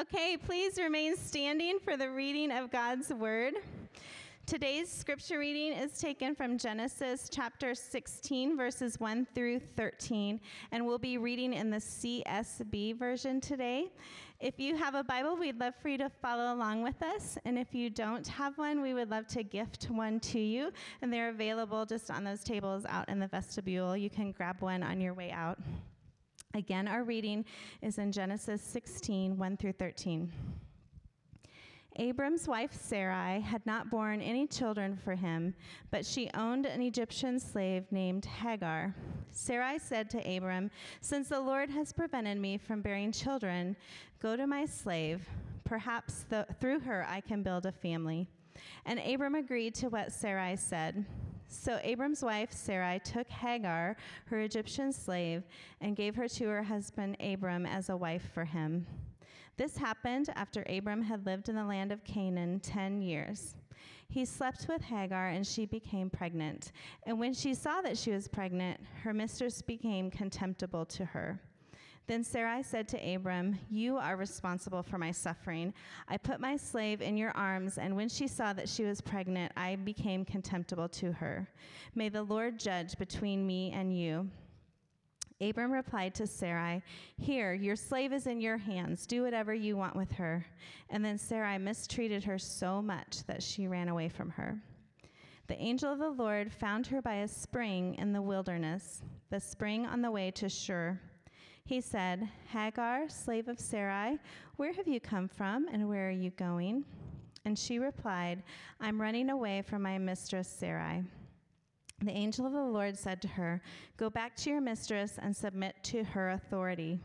Okay, please remain standing for the reading of God's word. Today's scripture reading is taken from Genesis chapter 16, verses 1 through 13, and we'll be reading in the CSB version today. If you have a Bible, we'd love for you to follow along with us. And if you don't have one, we would love to gift one to you. And they're available just on those tables out in the vestibule. You can grab one on your way out. Again, our reading is in Genesis 16, 1 through 13. Abram's wife Sarai had not borne any children for him, but she owned an Egyptian slave named Hagar. Sarai said to Abram, Since the Lord has prevented me from bearing children, go to my slave. Perhaps through her I can build a family. And Abram agreed to what Sarai said. So Abram's wife Sarai took Hagar, her Egyptian slave, and gave her to her husband Abram as a wife for him. This happened after Abram had lived in the land of Canaan 10 years. He slept with Hagar, and she became pregnant. And when she saw that she was pregnant, her mistress became contemptible to her. Then Sarai said to Abram, You are responsible for my suffering. I put my slave in your arms, and when she saw that she was pregnant, I became contemptible to her. May the Lord judge between me and you. Abram replied to Sarai, Here, your slave is in your hands. Do whatever you want with her. And then Sarai mistreated her so much that she ran away from her. The angel of the Lord found her by a spring in the wilderness, the spring on the way to Shur. He said, Hagar, slave of Sarai, where have you come from and where are you going? And she replied, I'm running away from my mistress Sarai. The angel of the Lord said to her, Go back to your mistress and submit to her authority.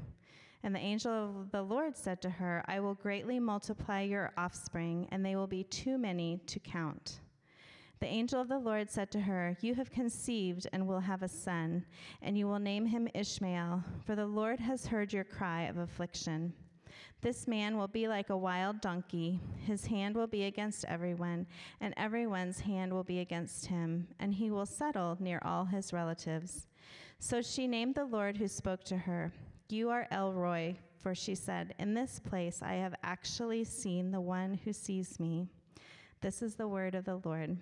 And the angel of the Lord said to her, I will greatly multiply your offspring, and they will be too many to count. The angel of the Lord said to her, You have conceived and will have a son, and you will name him Ishmael, for the Lord has heard your cry of affliction. This man will be like a wild donkey. His hand will be against everyone, and everyone's hand will be against him, and he will settle near all his relatives. So she named the Lord who spoke to her, You are El Roi, for she said, In this place I have actually seen the one who sees me. This is the word of the Lord.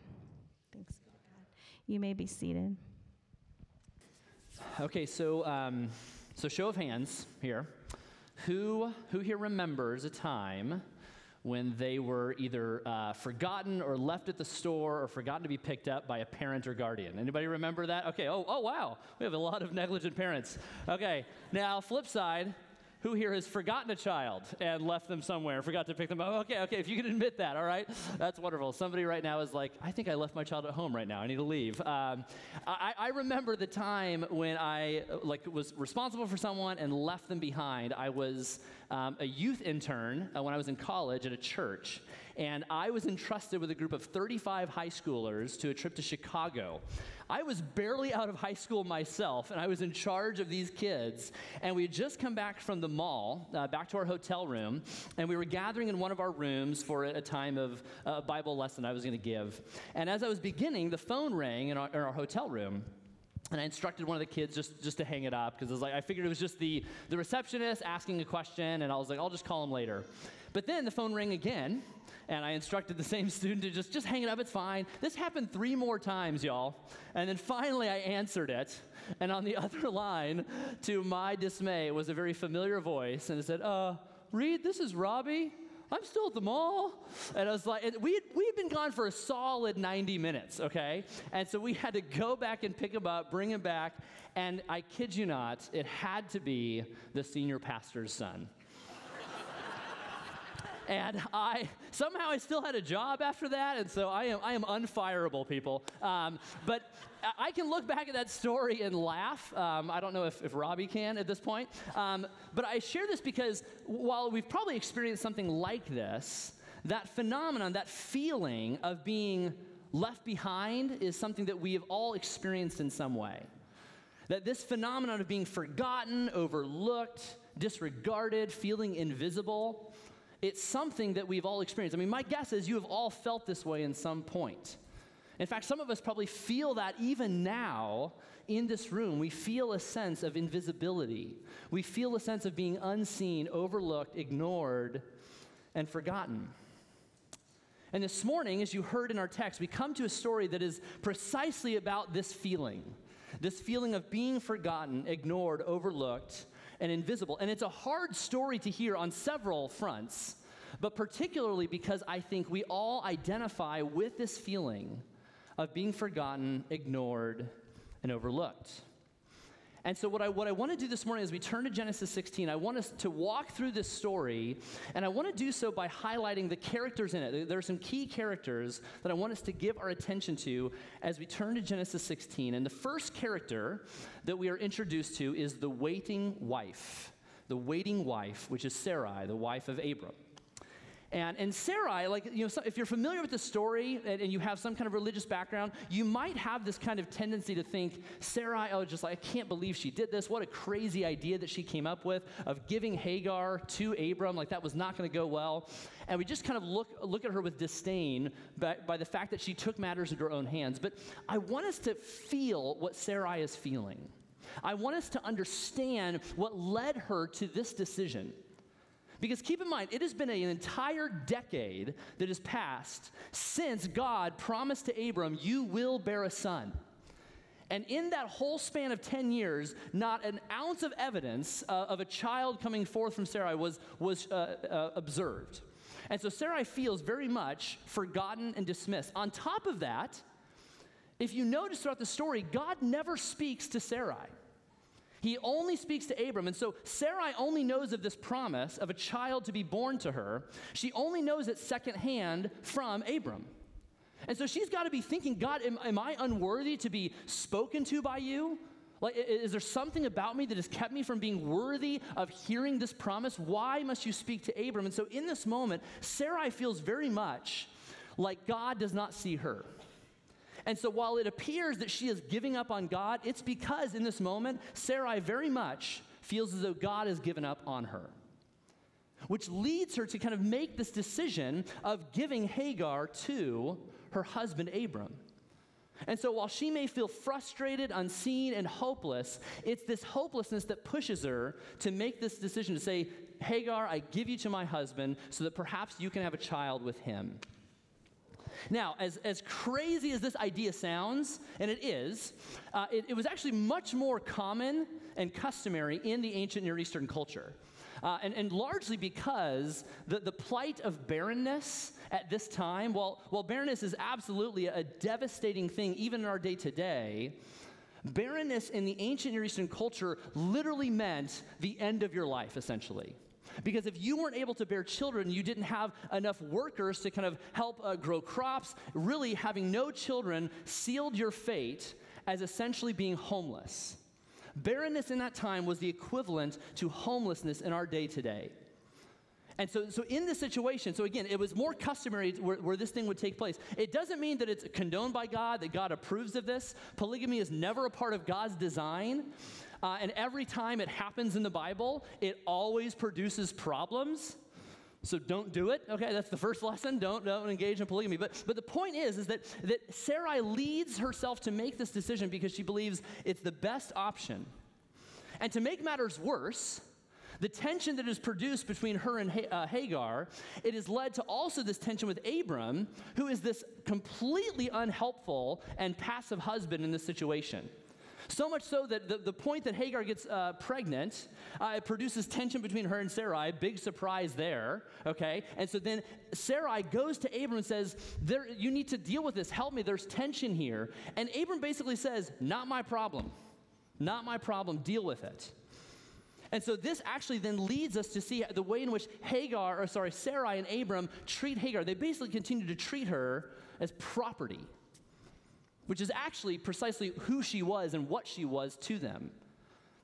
You may be seated. Okay, so um, so show of hands here. Who, who here remembers a time when they were either uh, forgotten or left at the store or forgotten to be picked up by a parent or guardian? Anybody remember that? Okay, oh, oh wow, we have a lot of negligent parents. Okay, now flip side, who here has forgotten a child and left them somewhere, forgot to pick them up? Okay, okay, if you can admit that, all right, that's wonderful. Somebody right now is like, I think I left my child at home right now. I need to leave. Um, I, I, remember the time when I like was responsible for someone and left them behind. I was um, a youth intern uh, when I was in college at a church, and I was entrusted with a group of 35 high schoolers to a trip to Chicago. I was barely out of high school myself, and I was in charge of these kids, and we had just come back from the mall uh, back to our hotel room, and we were gathering in one of our rooms for a, time of uh, Bible lesson I was going to give. And as I was beginning, the phone rang in our, in our hotel room. And I instructed one of the kids just, just to hang it up because I was like, I figured it was just the, the receptionist asking a question, and I was like, I'll just call him later. But then the phone rang again, and I instructed the same student to just, just hang it up, it's fine. This happened three more times, y'all. And then finally I answered it, and on the other line, to my dismay, was a very familiar voice, and it said, uh, Reed, this is Robbie. I'm still at the mall. And I was like, we had, we had been gone for a solid 90 minutes, okay? And so we had to go back and pick him up, bring him back. And I kid you not, it had to be the senior pastor's son and I somehow I still had a job after that, and so I am I am unfireable, people. Um, but I can look back at that story and laugh. Um, I don't know if, if Robbie can at this point, um, but I share this because while we've probably experienced something like this, that phenomenon, that feeling of being left behind, is something that we have all experienced in some way. That this phenomenon of being forgotten, overlooked, disregarded, feeling invisible, it's something that we've all experienced. I mean, my guess is you have all felt this way in some point. In fact, some of us probably feel that even now in this room. We feel a sense of invisibility. We feel a sense of being unseen, overlooked, ignored, and forgotten. And this morning, as you heard in our text, we come to a story that is precisely about this feeling this feeling of being forgotten, ignored, overlooked, and invisible. And it's a hard story to hear on several fronts, but particularly because I think we all identify with this feeling of being forgotten, ignored, and overlooked. And so, what I, what I want to do this morning as we turn to Genesis 16, I want us to walk through this story, and I want to do so by highlighting the characters in it. There are some key characters that I want us to give our attention to as we turn to Genesis 16. And the first character that we are introduced to is the waiting wife. The waiting wife, which is Sarai, the wife of Abram. And, and Sarai, like, you know, so if you're familiar with the story and, and, you have some kind of religious background, you might have this kind of tendency to think, Sarai, oh, just like, I can't believe she did this. What a crazy idea that she came up with of giving Hagar to Abram. Like, that was not going to go well. And we just kind of look, look at her with disdain by, by the fact that she took matters into her own hands. But I want us to feel what Sarai is feeling. I want us to understand what led her to this decision. Because keep in mind, it has been an entire decade that has passed since God promised to Abram, You will bear a son. And in that whole span of 10 years, not an ounce of evidence uh, of a child coming forth from Sarai was, was uh, uh, observed. And so Sarai feels very much forgotten and dismissed. On top of that, if you notice throughout the story, God never speaks to Sarai. He only speaks to Abram. And so Sarai only knows of this promise of a child to be born to her. She only knows it secondhand from Abram. And so she's got to be thinking, God, am, am I unworthy to be spoken to by you? Like, is there something about me that has kept me from being worthy of hearing this promise? Why must you speak to Abram? And so in this moment, Sarai feels very much like God does not see her. And so while it appears that she is giving up on God, it's because in this moment, Sarai very much feels as though God has given up on her. Which leads her to kind of make this decision of giving Hagar to her husband Abram. And so while she may feel frustrated, unseen, and hopeless, it's this hopelessness that pushes her to make this decision to say, Hagar, I give you to my husband so that perhaps you can have a child with him. Now, as, as crazy as this idea sounds, and it is, uh, it, it was actually much more common and customary in the ancient Near Eastern culture. Uh, and, and, largely because the, the plight of barrenness at this time, while, while barrenness is absolutely a devastating thing, even in our day to day, barrenness in the ancient Near Eastern culture literally meant the end of your life, essentially. Because if you weren't able to bear children, you didn't have enough workers to kind of help uh, grow crops. Really, having no children sealed your fate as essentially being homeless. Barrenness in that time was the equivalent to homelessness in our day today. And so, so in this situation, so again, it was more customary where, where, this thing would take place. It doesn't mean that it's condoned by God, that God approves of this. Polygamy is never a part of God's design. Uh, and every time it happens in the Bible, it always produces problems. So don't do it. Okay, that's the first lesson. Don't, don't engage in polygamy. But, but the point is, is that, that Sarai leads herself to make this decision because she believes it's the best option. And to make matters worse, the tension that is produced between her and uh, Hagar, it has led to also this tension with Abram, who is this completely unhelpful and passive husband in this situation. So much so that the, the point that Hagar gets uh, pregnant, uh, it produces tension between her and Sarai. Big surprise there, okay? And so then Sarai goes to Abram and says, there, You need to deal with this. Help me. There's tension here. And Abram basically says, Not my problem. Not my problem. Deal with it. And so this actually then leads us to see the way in which Hagar, or sorry, Sarai and Abram treat Hagar. They basically continue to treat her as property which is actually precisely who she was and what she was to them.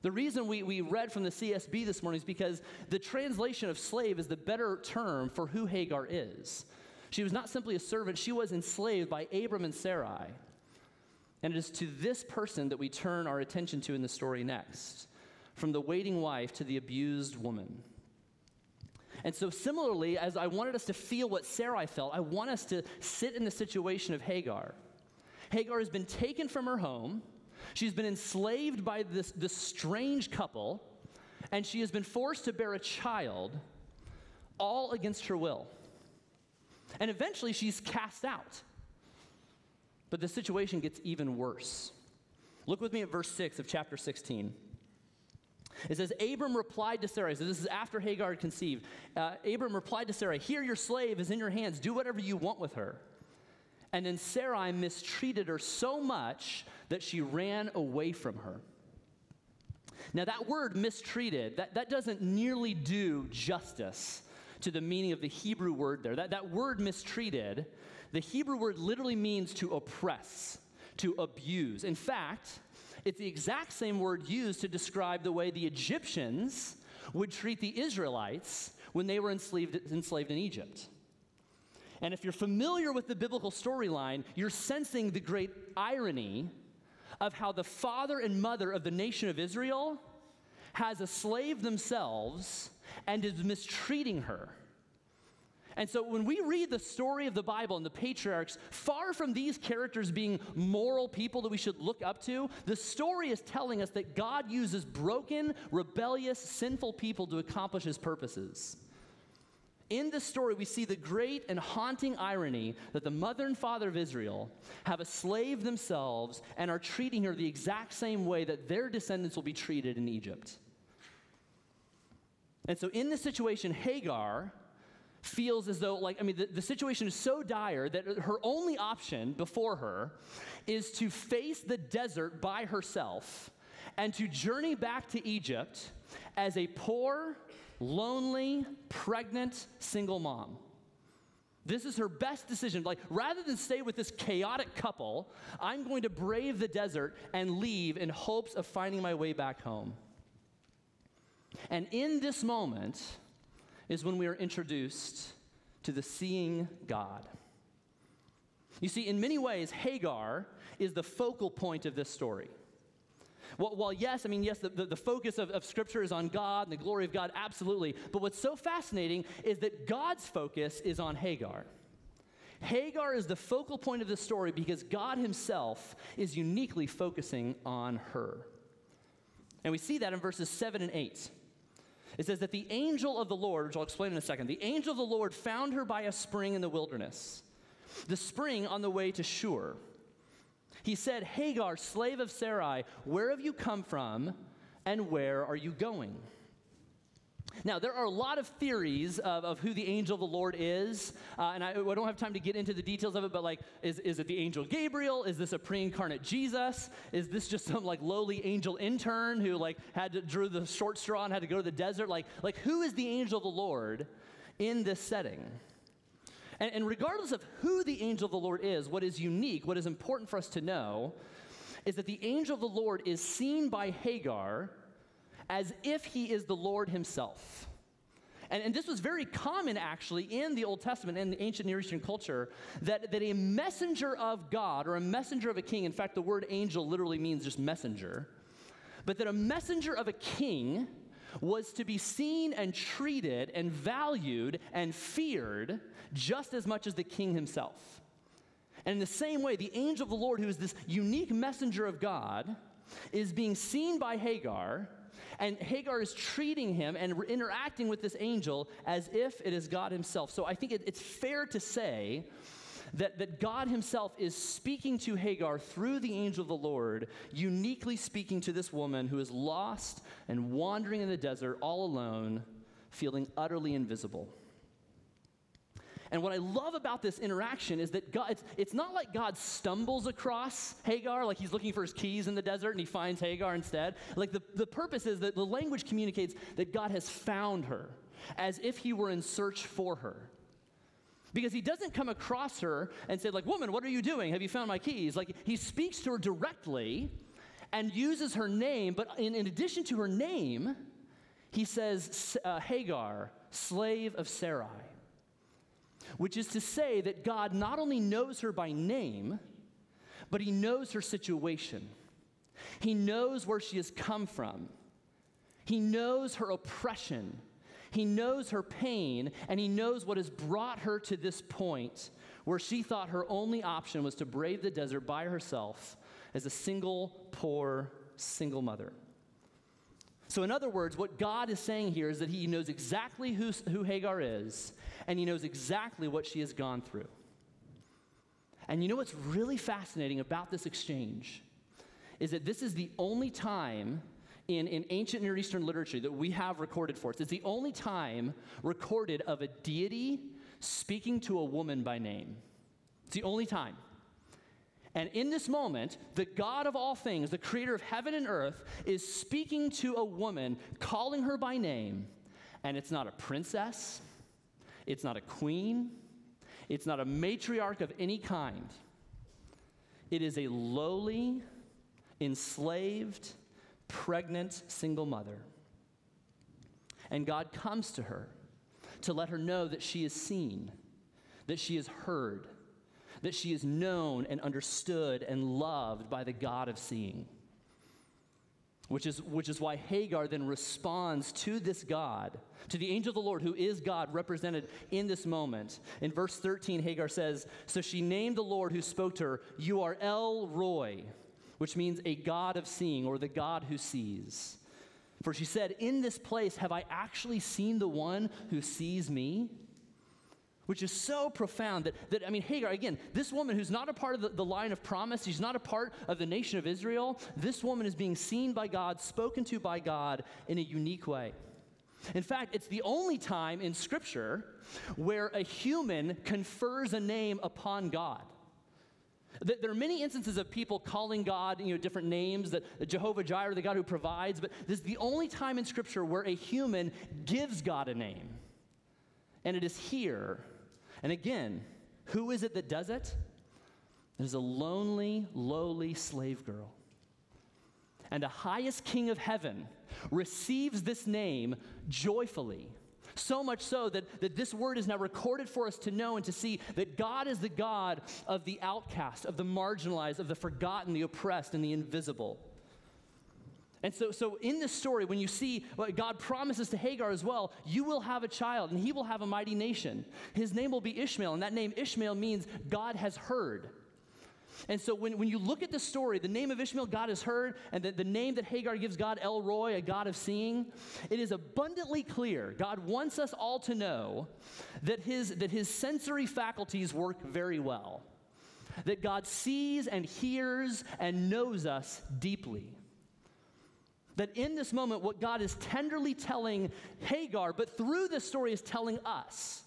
The reason we, we read from the CSB this morning is because the translation of slave is the better term for who Hagar is. She was not simply a servant, she was enslaved by Abram and Sarai. And it is to this person that we turn our attention to in the story next from the waiting wife to the abused woman. And so, similarly, as I wanted us to feel what Sarai felt, I want us to sit in the situation of Hagar. Hagar has been taken from her home. She's been enslaved by this, this strange couple, and she has been forced to bear a child all against her will. And eventually she's cast out. But the situation gets even worse. Look with me at verse 6 of chapter 16. It says, Abram replied to Sarai. So this is after Hagar had conceived. Uh, Abram replied to Sarai, Here your slave is in your hands. Do whatever you want with her. And then Sarai mistreated her so much that she ran away from her. Now, that word mistreated, that, that doesn't nearly do justice to the meaning of the Hebrew word there. That, that word mistreated, the Hebrew word literally means to oppress, to abuse. In fact, it's the exact same word used to describe the way the Egyptians would treat the Israelites when they were enslaved, enslaved in Egypt. And if you're familiar with the biblical storyline, you're sensing the great irony of how the father and mother of the nation of Israel has a slave themselves and is mistreating her. And so when we read the story of the Bible and the patriarchs, far from these characters being moral people that we should look up to, the story is telling us that God uses broken, rebellious, sinful people to accomplish his purposes. In this story, we see the great and haunting irony that the mother and father of Israel have a slave themselves and are treating her the exact same way that their descendants will be treated in Egypt. And so, in this situation, Hagar feels as though, like, I mean, the, the situation is so dire that her only option before her is to face the desert by herself and to journey back to Egypt as a poor, lonely, pregnant, single mom. This is her best decision. Like, rather than stay with this chaotic couple, I'm going to brave the desert and leave in hopes of finding my way back home. And in this moment is when we are introduced to the seeing God. You see, in many ways, Hagar is the focal point of this story. Well, yes, I mean, yes, the, the, the, focus of, of Scripture is on God and the glory of God, absolutely. But what's so fascinating is that God's focus is on Hagar. Hagar is the focal point of the story because God Himself is uniquely focusing on her. And we see that in verses 7 and 8. It says that the angel of the Lord, which I'll explain in a second, the angel of the Lord found her by a spring in the wilderness, the spring on the way to Shur. He said, Hagar, slave of Sarai, where have you come from and where are you going? Now, there are a lot of theories of, of who the angel of the Lord is, uh, and I, I, don't have time to get into the details of it, but like, is, is it the angel Gabriel? Is this a pre incarnate Jesus? Is this just some like lowly angel intern who like had to drew the short straw and had to go to the desert? Like, like who is the angel of the Lord in this setting? And, and regardless of who the angel of the Lord is, what is unique, what is important for us to know, is that the angel of the Lord is seen by Hagar as if he is the Lord himself. And, and, this was very common actually in the Old Testament and the ancient Near Eastern culture that, that a messenger of God or a messenger of a king, in fact, the word angel literally means just messenger, but that a messenger of a king was to be seen and treated and valued and feared just as much as the king himself. And in the same way, the angel of the Lord, who is this unique messenger of God, is being seen by Hagar and Hagar is treating him and interacting with this angel as if it is God himself. So I think it, it's fair to say that, that God himself is speaking to Hagar through the angel of the Lord, uniquely speaking to this woman who is lost and wandering in the desert all alone, feeling utterly invisible. And what I love about this interaction is that God, it's, it's, not like God stumbles across Hagar, like he's looking for his keys in the desert and he finds Hagar instead. Like the, the purpose is that the language communicates that God has found her as if he were in search for her. Because he doesn't come across her and say, like, woman, what are you doing? Have you found my keys? Like, he speaks to her directly and uses her name, but in, in addition to her name, he says, uh, Hagar, slave of Sarai which is to say that God not only knows her by name, but he knows her situation. He knows where she has come from. He knows her oppression. He knows her pain, and he knows what has brought her to this point where she thought her only option was to brave the desert by herself as a single, poor, single mother. So, in other words, what God is saying here is that He knows exactly who, who Hagar is, and He knows exactly what she has gone through. And you know what's really fascinating about this exchange is that this is the only time in, in ancient Near Eastern literature that we have recorded for us. It's the only time recorded of a deity speaking to a woman by name. It's the only time. And in this moment, the God of all things, the creator of heaven and earth, is speaking to a woman, calling her by name. And it's not a princess, it's not a queen, it's not a matriarch of any kind. It is a lowly, enslaved, pregnant single mother. And God comes to her to let her know that she is seen, that she is heard, that she is known and understood and loved by the God of seeing. Which is, which is why Hagar then responds to this God, to the angel of the Lord, who is God represented in this moment. In verse 13, Hagar says, So she named the Lord who spoke to her, You are El Roi, which means a God of seeing, or the God who sees. For she said, In this place have I actually seen the one who sees me? Which is so profound that, that, I mean, Hagar, again, this woman who's not a part of the, the line of promise, she's not a part of the nation of Israel, this woman is being seen by God, spoken to by God in a unique way. In fact, it's the only time in Scripture where a human confers a name upon God. There are many instances of people calling God, you know, different names, that Jehovah Jireh, the God who provides, but this is the only time in Scripture where a human gives God a name. And it is here and again, who is it that does it? It is a lonely, lowly slave girl. And the highest king of heaven receives this name joyfully. So much so that, that this word is now recorded for us to know and to see that God is the God of the outcast, of the marginalized, of the forgotten, the oppressed, and the invisible. And so, so in this story, when you see what God promises to Hagar as well, you will have a child and he will have a mighty nation. His name will be Ishmael, and that name Ishmael means God has heard. And so when, when you look at the story, the name of Ishmael, God has heard, and the, the name that Hagar gives God, El Roi, a God of seeing, it is abundantly clear. God wants us all to know that his, that his sensory faculties work very well. That God sees and hears and knows us deeply. That in this moment, what God is tenderly telling Hagar, but through this story is telling us,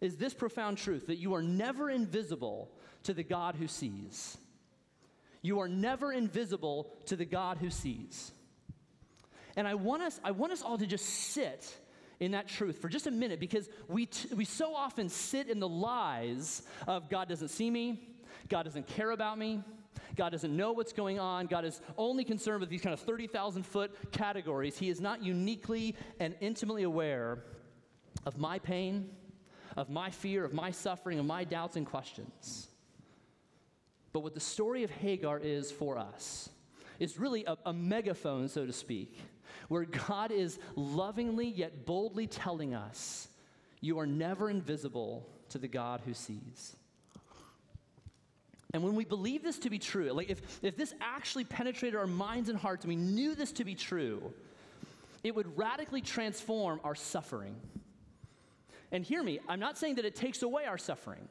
is this profound truth that you are never invisible to the God who sees. You are never invisible to the God who sees. And I want us, I want us all to just sit in that truth for just a minute because we, t- we so often sit in the lies of God doesn't see me, God doesn't care about me, God doesn't know what's going on. God is only concerned with these kind of 30,000 foot categories. He is not uniquely and intimately aware of my pain, of my fear, of my suffering, of my doubts and questions. But what the story of Hagar is for us is really a, a megaphone, so to speak, where God is lovingly yet boldly telling us, You are never invisible to the God who sees. And when we believe this to be true, like if, if this actually penetrated our minds and hearts and we knew this to be true, it would radically transform our suffering. And hear me, I'm not saying that it takes away our suffering.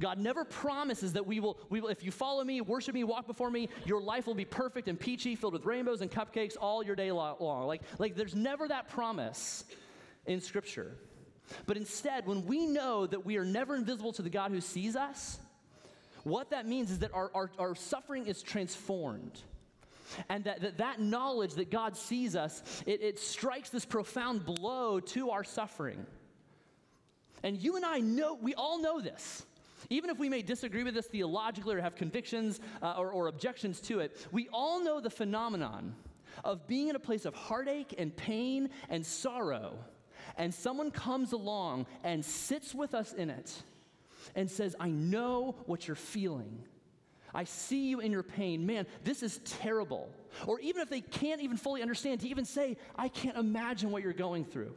God never promises that we will, we will, if you follow me, worship me, walk before me, your life will be perfect and peachy, filled with rainbows and cupcakes all your day long. Like, like there's never that promise in Scripture. But instead, when we know that we are never invisible to the God who sees us, what that means is that our, our, our suffering is transformed. And that, that, that knowledge that God sees us, it, it strikes this profound blow to our suffering. And you and I know, we all know this. Even if we may disagree with this theologically or have convictions uh, or, or objections to it, we all know the phenomenon of being in a place of heartache and pain and sorrow, and someone comes along and sits with us in it and says, I know what you're feeling. I see you in your pain. Man, this is terrible. Or even if they can't even fully understand, to even say, I can't imagine what you're going through.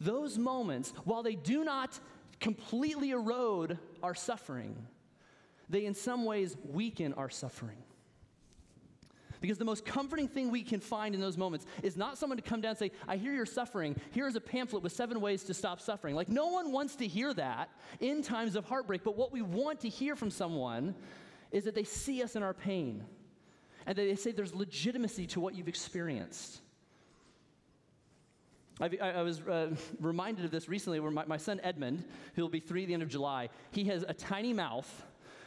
those moments, while they do not completely erode our suffering, they in some ways weaken our suffering. Because the most comforting thing we can find in those moments is not someone to come down and say, I hear you're suffering. Here's a pamphlet with seven ways to stop suffering. Like, no one wants to hear that in times of heartbreak. But what we want to hear from someone is that they see us in our pain and that they say there's legitimacy to what you've experienced. I, I was uh, reminded of this recently where my, my son Edmund, who will be three at the end of July, he has a tiny mouth.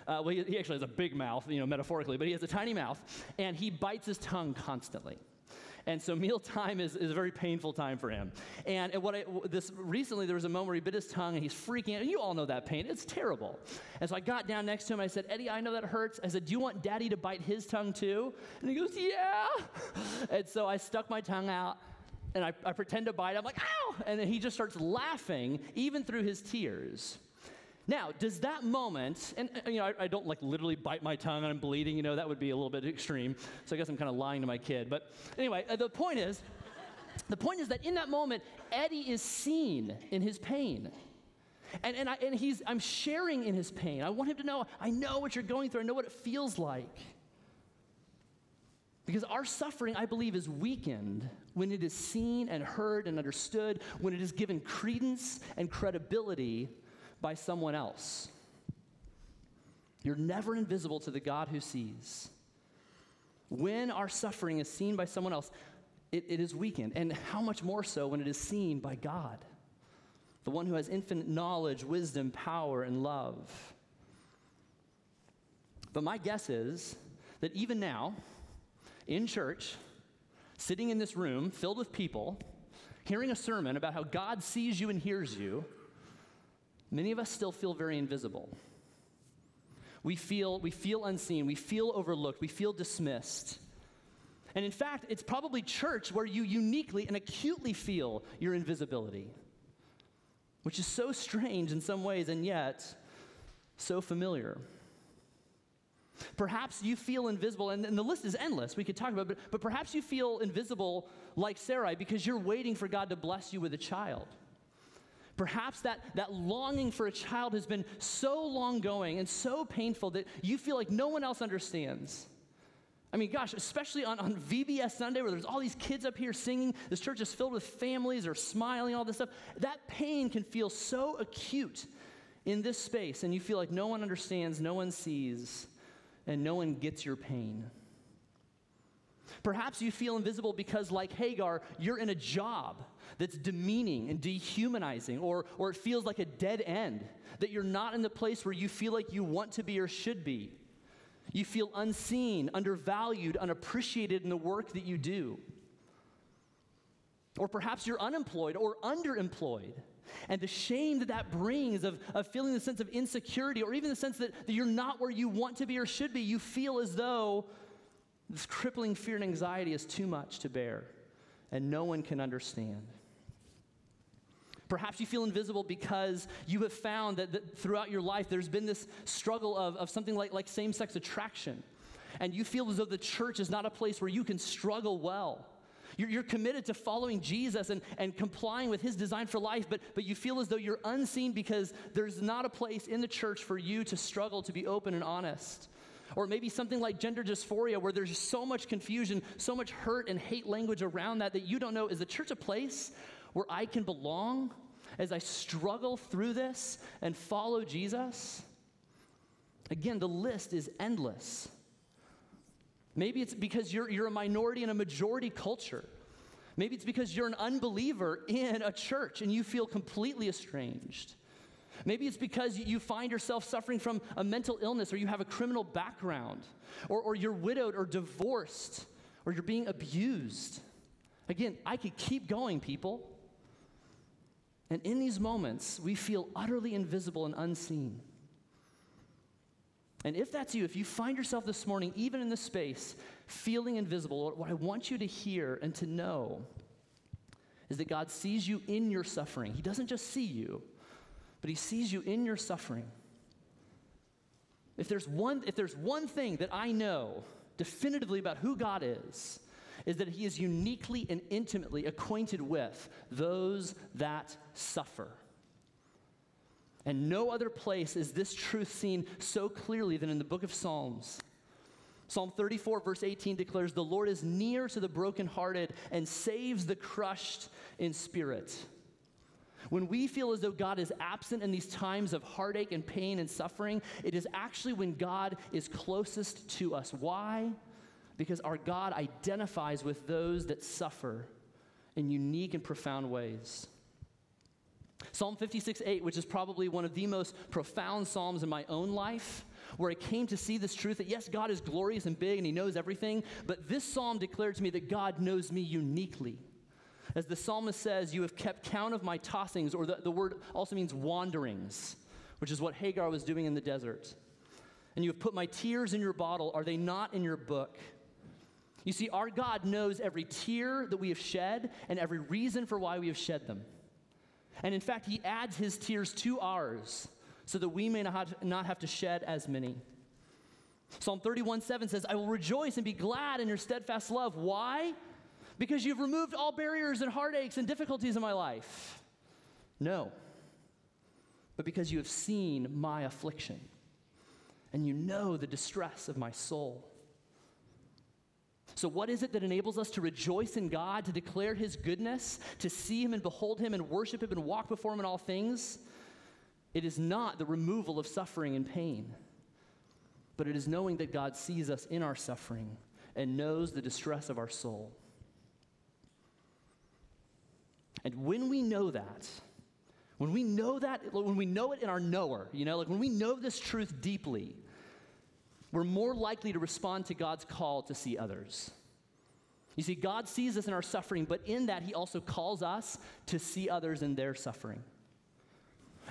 Uh, well, he, he actually has a big mouth, you know, metaphorically, but he has a tiny mouth, and he bites his tongue constantly. And so mealtime is, is a very painful time for him. And what I, this recently there was a moment where he bit his tongue and he's freaking out. And you all know that pain. It's terrible. And so I got down next to him. I said, Eddie, I know that hurts. I said, Do you want daddy to bite his tongue too? And he goes, Yeah. And so I stuck my tongue out and I, I pretend to bite. I'm like, ow! And then he just starts laughing, even through his tears. Now, does that moment, and you know, I, I, don't like literally bite my tongue and I'm bleeding, you know, that would be a little bit extreme. So I guess I'm kind of lying to my kid. But anyway, uh, the point is, the point is that in that moment, Eddie is seen in his pain. And, and, I, and he's, I'm sharing in his pain. I want him to know, I know what you're going through, I know what it feels like. Because our suffering, I believe, is weakened when it is seen and heard and understood, when it is given credence and credibility by someone else. You're never invisible to the God who sees. When our suffering is seen by someone else, it, it is weakened. And how much more so when it is seen by God, the one who has infinite knowledge, wisdom, power, and love. But my guess is that even now, in church, sitting in this room filled with people, hearing a sermon about how God sees you and hears you, many of us still feel very invisible. We feel, we feel unseen, we feel overlooked, we feel dismissed. And in fact, it's probably church where you uniquely and acutely feel your invisibility, which is so strange in some ways and yet so familiar. Perhaps you feel invisible, and, and, the list is endless. We could talk about it, but, but perhaps you feel invisible like Sarai because you're waiting for God to bless you with a child. Perhaps that, that longing for a child has been so long going and so painful that you feel like no one else understands. I mean, gosh, especially on, on VBS Sunday where there's all these kids up here singing, this church is filled with families or smiling, all this stuff. That pain can feel so acute in this space, and you feel like no one understands, no one sees, and no one gets your pain. Perhaps you feel invisible because, like Hagar, you're in a job that's demeaning and dehumanizing, or, or it feels like a dead end, that you're not in the place where you feel like you want to be or should be. You feel unseen, undervalued, unappreciated in the work that you do. Or perhaps you're unemployed or underemployed. And the shame that that brings of, of feeling the sense of insecurity, or even the sense that, that you're not where you want to be or should be, you feel as though this crippling fear and anxiety is too much to bear, and no one can understand. Perhaps you feel invisible because you have found that, that throughout your life there's been this struggle of, of something like, like same sex attraction. And you feel as though the church is not a place where you can struggle well. You're, you're, committed to following Jesus and, and complying with his design for life, but, but you feel as though you're unseen because there's not a place in the church for you to struggle to be open and honest. Or maybe something like gender dysphoria, where there's so much confusion, so much hurt and hate language around that that you don't know is the church a place where I can belong as I struggle through this and follow Jesus? Again, the list is endless. Maybe it's because you're, you're a minority in a majority culture. Maybe it's because you're an unbeliever in a church and you feel completely estranged. Maybe it's because you find yourself suffering from a mental illness or you have a criminal background or, or you're widowed or divorced or you're being abused. Again, I could keep going, people. And in these moments, we feel utterly invisible and unseen. And if that's you, if you find yourself this morning, even in this space, feeling invisible, what I want you to hear and to know is that God sees you in your suffering. He doesn't just see you, but He sees you in your suffering. If there's one, if there's one thing that I know definitively about who God is, is that he is uniquely and intimately acquainted with those that suffer. And no other place is this truth seen so clearly than in the book of Psalms. Psalm 34, verse 18 declares, The Lord is near to the brokenhearted and saves the crushed in spirit. When we feel as though God is absent in these times of heartache and pain and suffering, it is actually when God is closest to us. Why? Because our God identifies with those that suffer in unique and profound ways. Psalm 56 8, which is probably one of the most profound Psalms in my own life, where I came to see this truth that yes, God is glorious and big and He knows everything, but this Psalm declared to me that God knows me uniquely. As the psalmist says, You have kept count of my tossings, or the, the word also means wanderings, which is what Hagar was doing in the desert. And you have put my tears in your bottle. Are they not in your book? You see, our God knows every tear that we have shed and every reason for why we have shed them. And in fact, He adds His tears to ours so that we may not have to shed as many. Psalm 31 7 says, I will rejoice and be glad in your steadfast love. Why? Because you've removed all barriers and heartaches and difficulties in my life. No, but because you have seen my affliction and you know the distress of my soul. So, what is it that enables us to rejoice in God, to declare His goodness, to see Him and behold Him and worship Him and walk before Him in all things? It is not the removal of suffering and pain, but it is knowing that God sees us in our suffering and knows the distress of our soul. And when we know that, when we know that, when we know it in our knower, you know, like when we know this truth deeply, we're more likely to respond to God's call to see others. You see, God sees us in our suffering, but in that, He also calls us to see others in their suffering.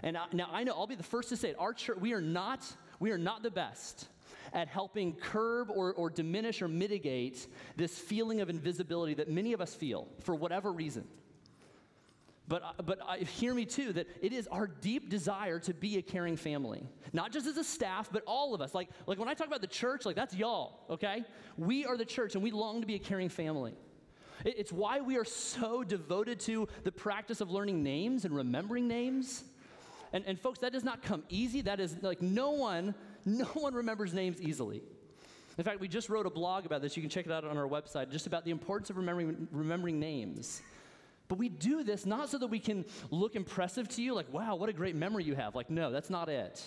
And I, now I know I'll be the first to say it. Our church, we are not, we are not the best at helping curb or, or diminish or mitigate this feeling of invisibility that many of us feel for whatever reason. But, uh, but I, hear me too that it is our deep desire to be a caring family. Not just as a staff, but all of us. Like, like when I talk about the church, like that's y'all, okay? We are the church and we long to be a caring family. It, it's why we are so devoted to the practice of learning names and remembering names. And, and folks, that does not come easy. That is like no one, no one remembers names easily. In fact, we just wrote a blog about this. You can check it out on our website, just about the importance of remembering, remembering names. But we do this not so that we can look impressive to you, like, wow, what a great memory you have. Like, no, that's not it.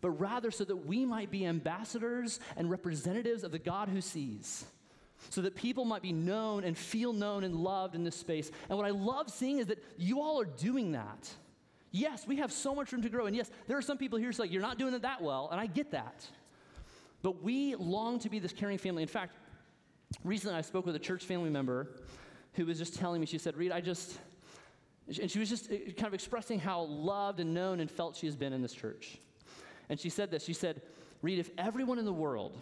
But rather so that we might be ambassadors and representatives of the God who sees. So that people might be known and feel known and loved in this space. And what I love seeing is that you all are doing that. Yes, we have so much room to grow. And yes, there are some people here who say, like, you're not doing it that well, and I get that. But we long to be this caring family. In fact, recently I spoke with a church family member who was just telling me, she said, Reed, I just, and she was just uh, kind of expressing how loved and known and felt she has been in this church. And she said this She said, Reed, if everyone in the world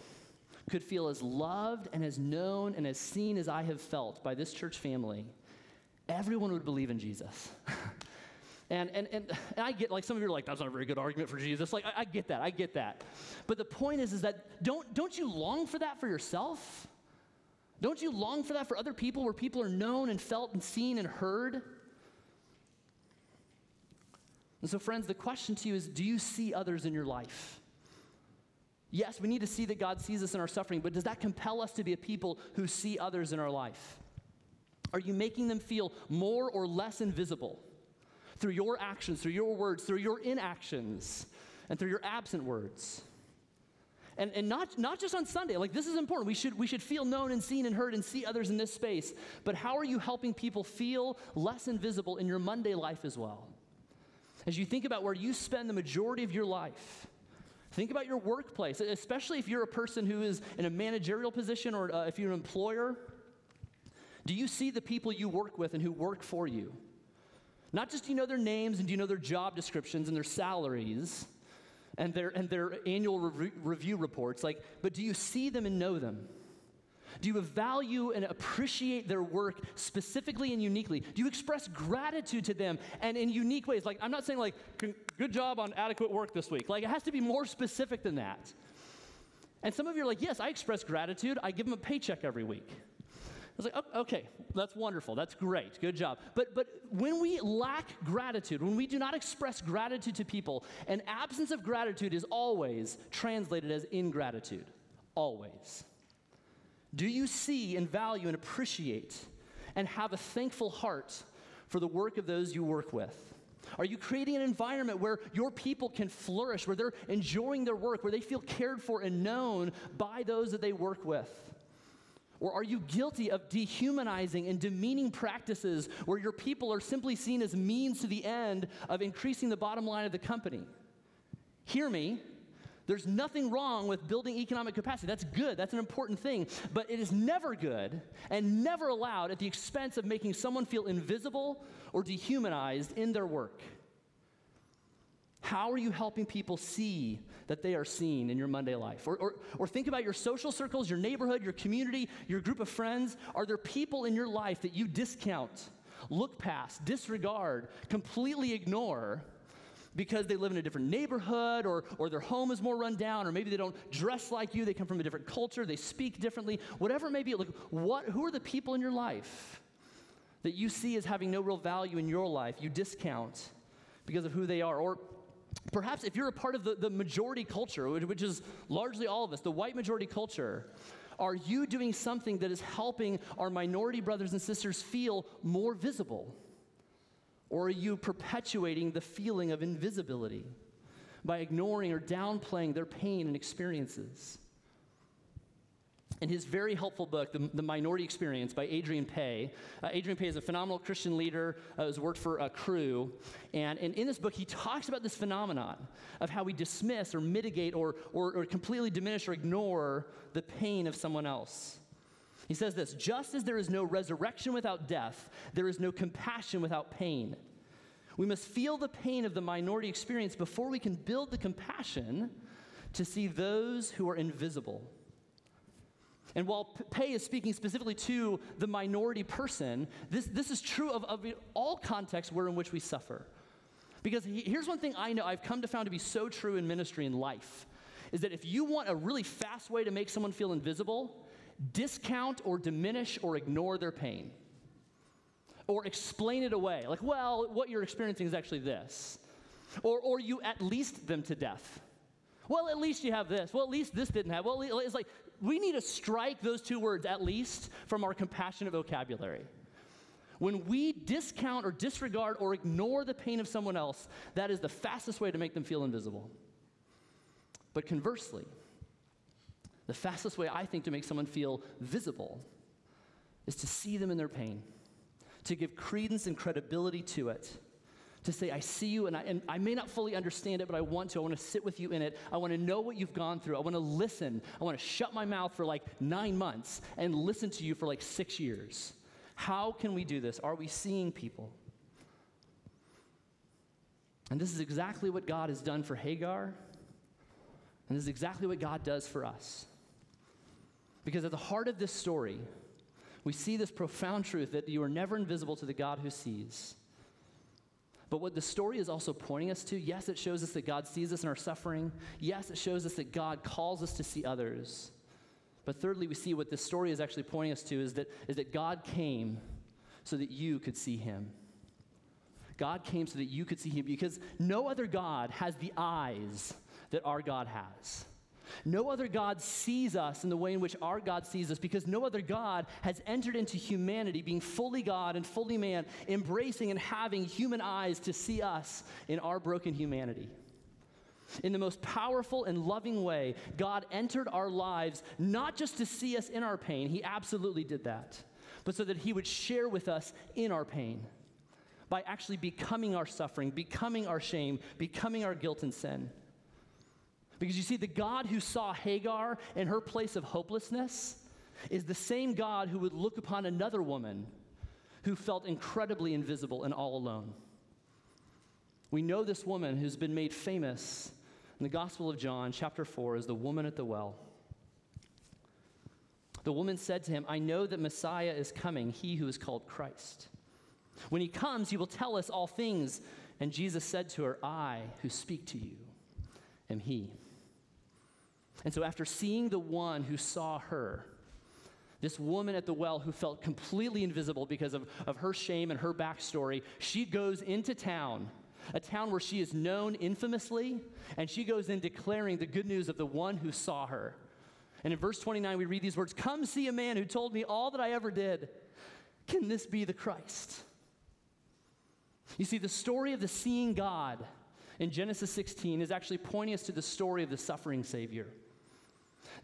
could feel as loved and as known and as seen as I have felt by this church family, everyone would believe in Jesus. And, and, and, and, I get, like, some of you are like, that's not a very good argument for Jesus. Like, I, I get that, I get that. But the point is, is that don't, don't you long for that for yourself? Don't you long for that for other people where people are known and felt and seen and heard? And so, friends, the question to you is do you see others in your life? Yes, we need to see that God sees us in our suffering, but does that compel us to be a people who see others in our life? Are you making them feel more or less invisible through your actions, through your words, through your inactions, and through your absent words? And, and not, not just on Sunday, like this is important. We should, we should feel known and seen and heard and see others in this space. But how are you helping people feel less invisible in your Monday life as well? As you think about where you spend the majority of your life, think about your workplace, especially if you're a person who is in a managerial position or uh, if you're an employer. Do you see the people you work with and who work for you? Not just do you know their names and do you know their job descriptions and their salaries, and their, and their annual re- review reports, like, but do you see them and know them? Do you value and appreciate their work specifically and uniquely? Do you express gratitude to them and in unique ways? Like, I'm not saying, like, good job on adequate work this week. Like, it has to be more specific than that. And some of you are like, yes, I express gratitude. I give them a paycheck every week. Was like, oh, okay, that's wonderful. That's great. Good job. But, but when we lack gratitude, when we do not express gratitude to people, an absence of gratitude is always translated as ingratitude. Always. Do you see and value and appreciate and have a thankful heart for the work of those you work with? Are you creating an environment where your people can flourish, where they're enjoying their work, where they feel cared for and known by those that they work with? Or are you guilty of dehumanizing and demeaning practices where your people are simply seen as means to the end of increasing the bottom line of the company? Hear me. There's nothing wrong with building economic capacity. That's good. That's an important thing. But it is never good and never allowed at the expense of making someone feel invisible or dehumanized in their work. How are you helping people see that they are seen in your Monday life? Or, or, or, think about your social circles, your neighborhood, your community, your group of friends. Are there people in your life that you discount, look past, disregard, completely ignore because they live in a different neighborhood or, or their home is more run down or maybe they don't dress like you, they come from a different culture, they speak differently, whatever it may be? Look, what, who are the people in your life that you see as having no real value in your life, you discount because of who they are? Or Perhaps if you're a part of the, the majority culture, which is largely all of us, the white majority culture, are you doing something that is helping our minority brothers and sisters feel more visible? Or are you perpetuating the feeling of invisibility by ignoring or downplaying their pain and experiences? In his very helpful book, The, the Minority Experience by Adrian Pei. Uh, Adrian Pei is a phenomenal Christian leader uh, who's worked for a Cru. And, and in this book, he talks about this phenomenon of how we dismiss or mitigate or, or, or completely diminish or ignore the pain of someone else. He says this just as there is no resurrection without death, there is no compassion without pain. We must feel the pain of the minority experience before we can build the compassion to see those who are invisible. And while Pei is speaking specifically to the minority person, this, this is true of, of all contexts where in which we suffer. Because he, here's one thing I know I've come to found to be so true in ministry and life is that if you want a really fast way to make someone feel invisible, discount or diminish or ignore their pain. Or explain it away. Like, well, what you're experiencing is actually this. Or, or you at least them to death. Well, at least you have this. Well, at least this didn't have. Well, it's like we need to strike those two words at least from our compassionate vocabulary. When we discount or disregard or ignore the pain of someone else, that is the fastest way to make them feel invisible. But conversely, the fastest way I think to make someone feel visible is to see them in their pain, to give credence and credibility to it to say, I see you, and I, and I may not fully understand it, but I want to. I want to sit with you in it. I want to know what you've gone through. I want to listen. I want to shut my mouth for like nine months and listen to you for like six years. How can we do this? Are we seeing people? And this is exactly what God has done for Hagar, and this is exactly what God does for us. Because at the heart of this story, we see this profound truth that you are never invisible to the God who sees. But what the story is also pointing us to yes, it shows us that God sees us in our suffering. Yes, it shows us that God calls us to see others. But thirdly, we see what this story is actually pointing us to is that, is that God came so that you could see him. God came so that you could see him because no other God has the eyes that our God has. No other God sees us in the way in which our God sees us because no other God has entered into humanity, being fully God and fully man, embracing and having human eyes to see us in our broken humanity. In the most powerful and loving way, God entered our lives not just to see us in our pain, He absolutely did that, but so that He would share with us in our pain by actually becoming our suffering, becoming our shame, becoming our guilt and sin. Because you see, the God who saw Hagar in her place of hopelessness is the same God who would look upon another woman who felt incredibly invisible and all alone. We know this woman who's been made famous in the Gospel of John, chapter 4, as the woman at the well. The woman said to him, I know that Messiah is coming, he who is called Christ. When he comes, he will tell us all things. And Jesus said to her, I who speak to you am he. And so, after seeing the one who saw her, This woman at the well who felt completely invisible because of, of her shame and her backstory, she goes into town, a town where she is known infamously, and she goes in declaring the good news of the one who saw her. And in verse 29, we read these words Come see a man who told me all that I ever did. Can this be the Christ? You see, the story of the seeing God in Genesis 16 is actually pointing us to the story of the suffering Savior.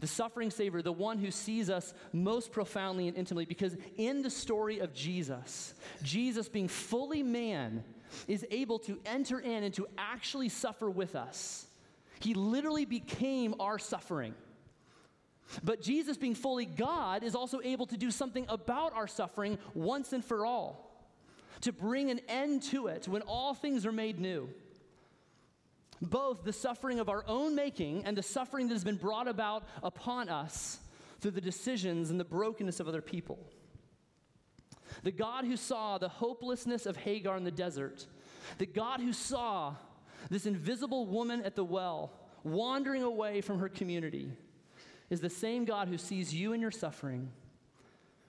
The suffering Savior, the one who sees us most profoundly and intimately, because in the story of Jesus, Jesus being fully man is able to enter in and to actually suffer with us. He literally became our suffering. But Jesus, being fully God, is also able to do something about our suffering once and for all, to bring an end to it when all things are made new. Both the suffering of our own making and the suffering that has been brought about upon us through the decisions and the brokenness of other people. The God who saw the hopelessness of Hagar in the desert, the God who saw this invisible woman at the well wandering away from her community, is the same God who sees you in your suffering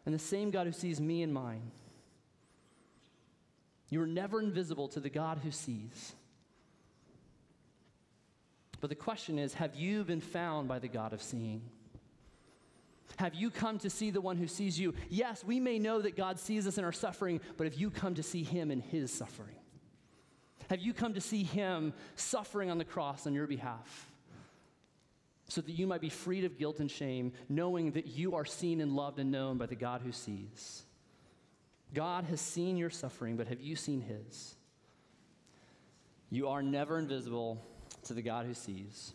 and the same God who sees me in mine. You are never invisible to the God who sees. But the question is have you been found by the God of seeing? Have you come to see the one who sees you? Yes, we may know that God sees us in our suffering, but have you come to see him in his suffering? Have you come to see him suffering on the cross on your behalf? So that you might be freed of guilt and shame, knowing that you are seen and loved and known by the God who sees. God has seen your suffering, but have you seen his? You are never invisible to the God who sees.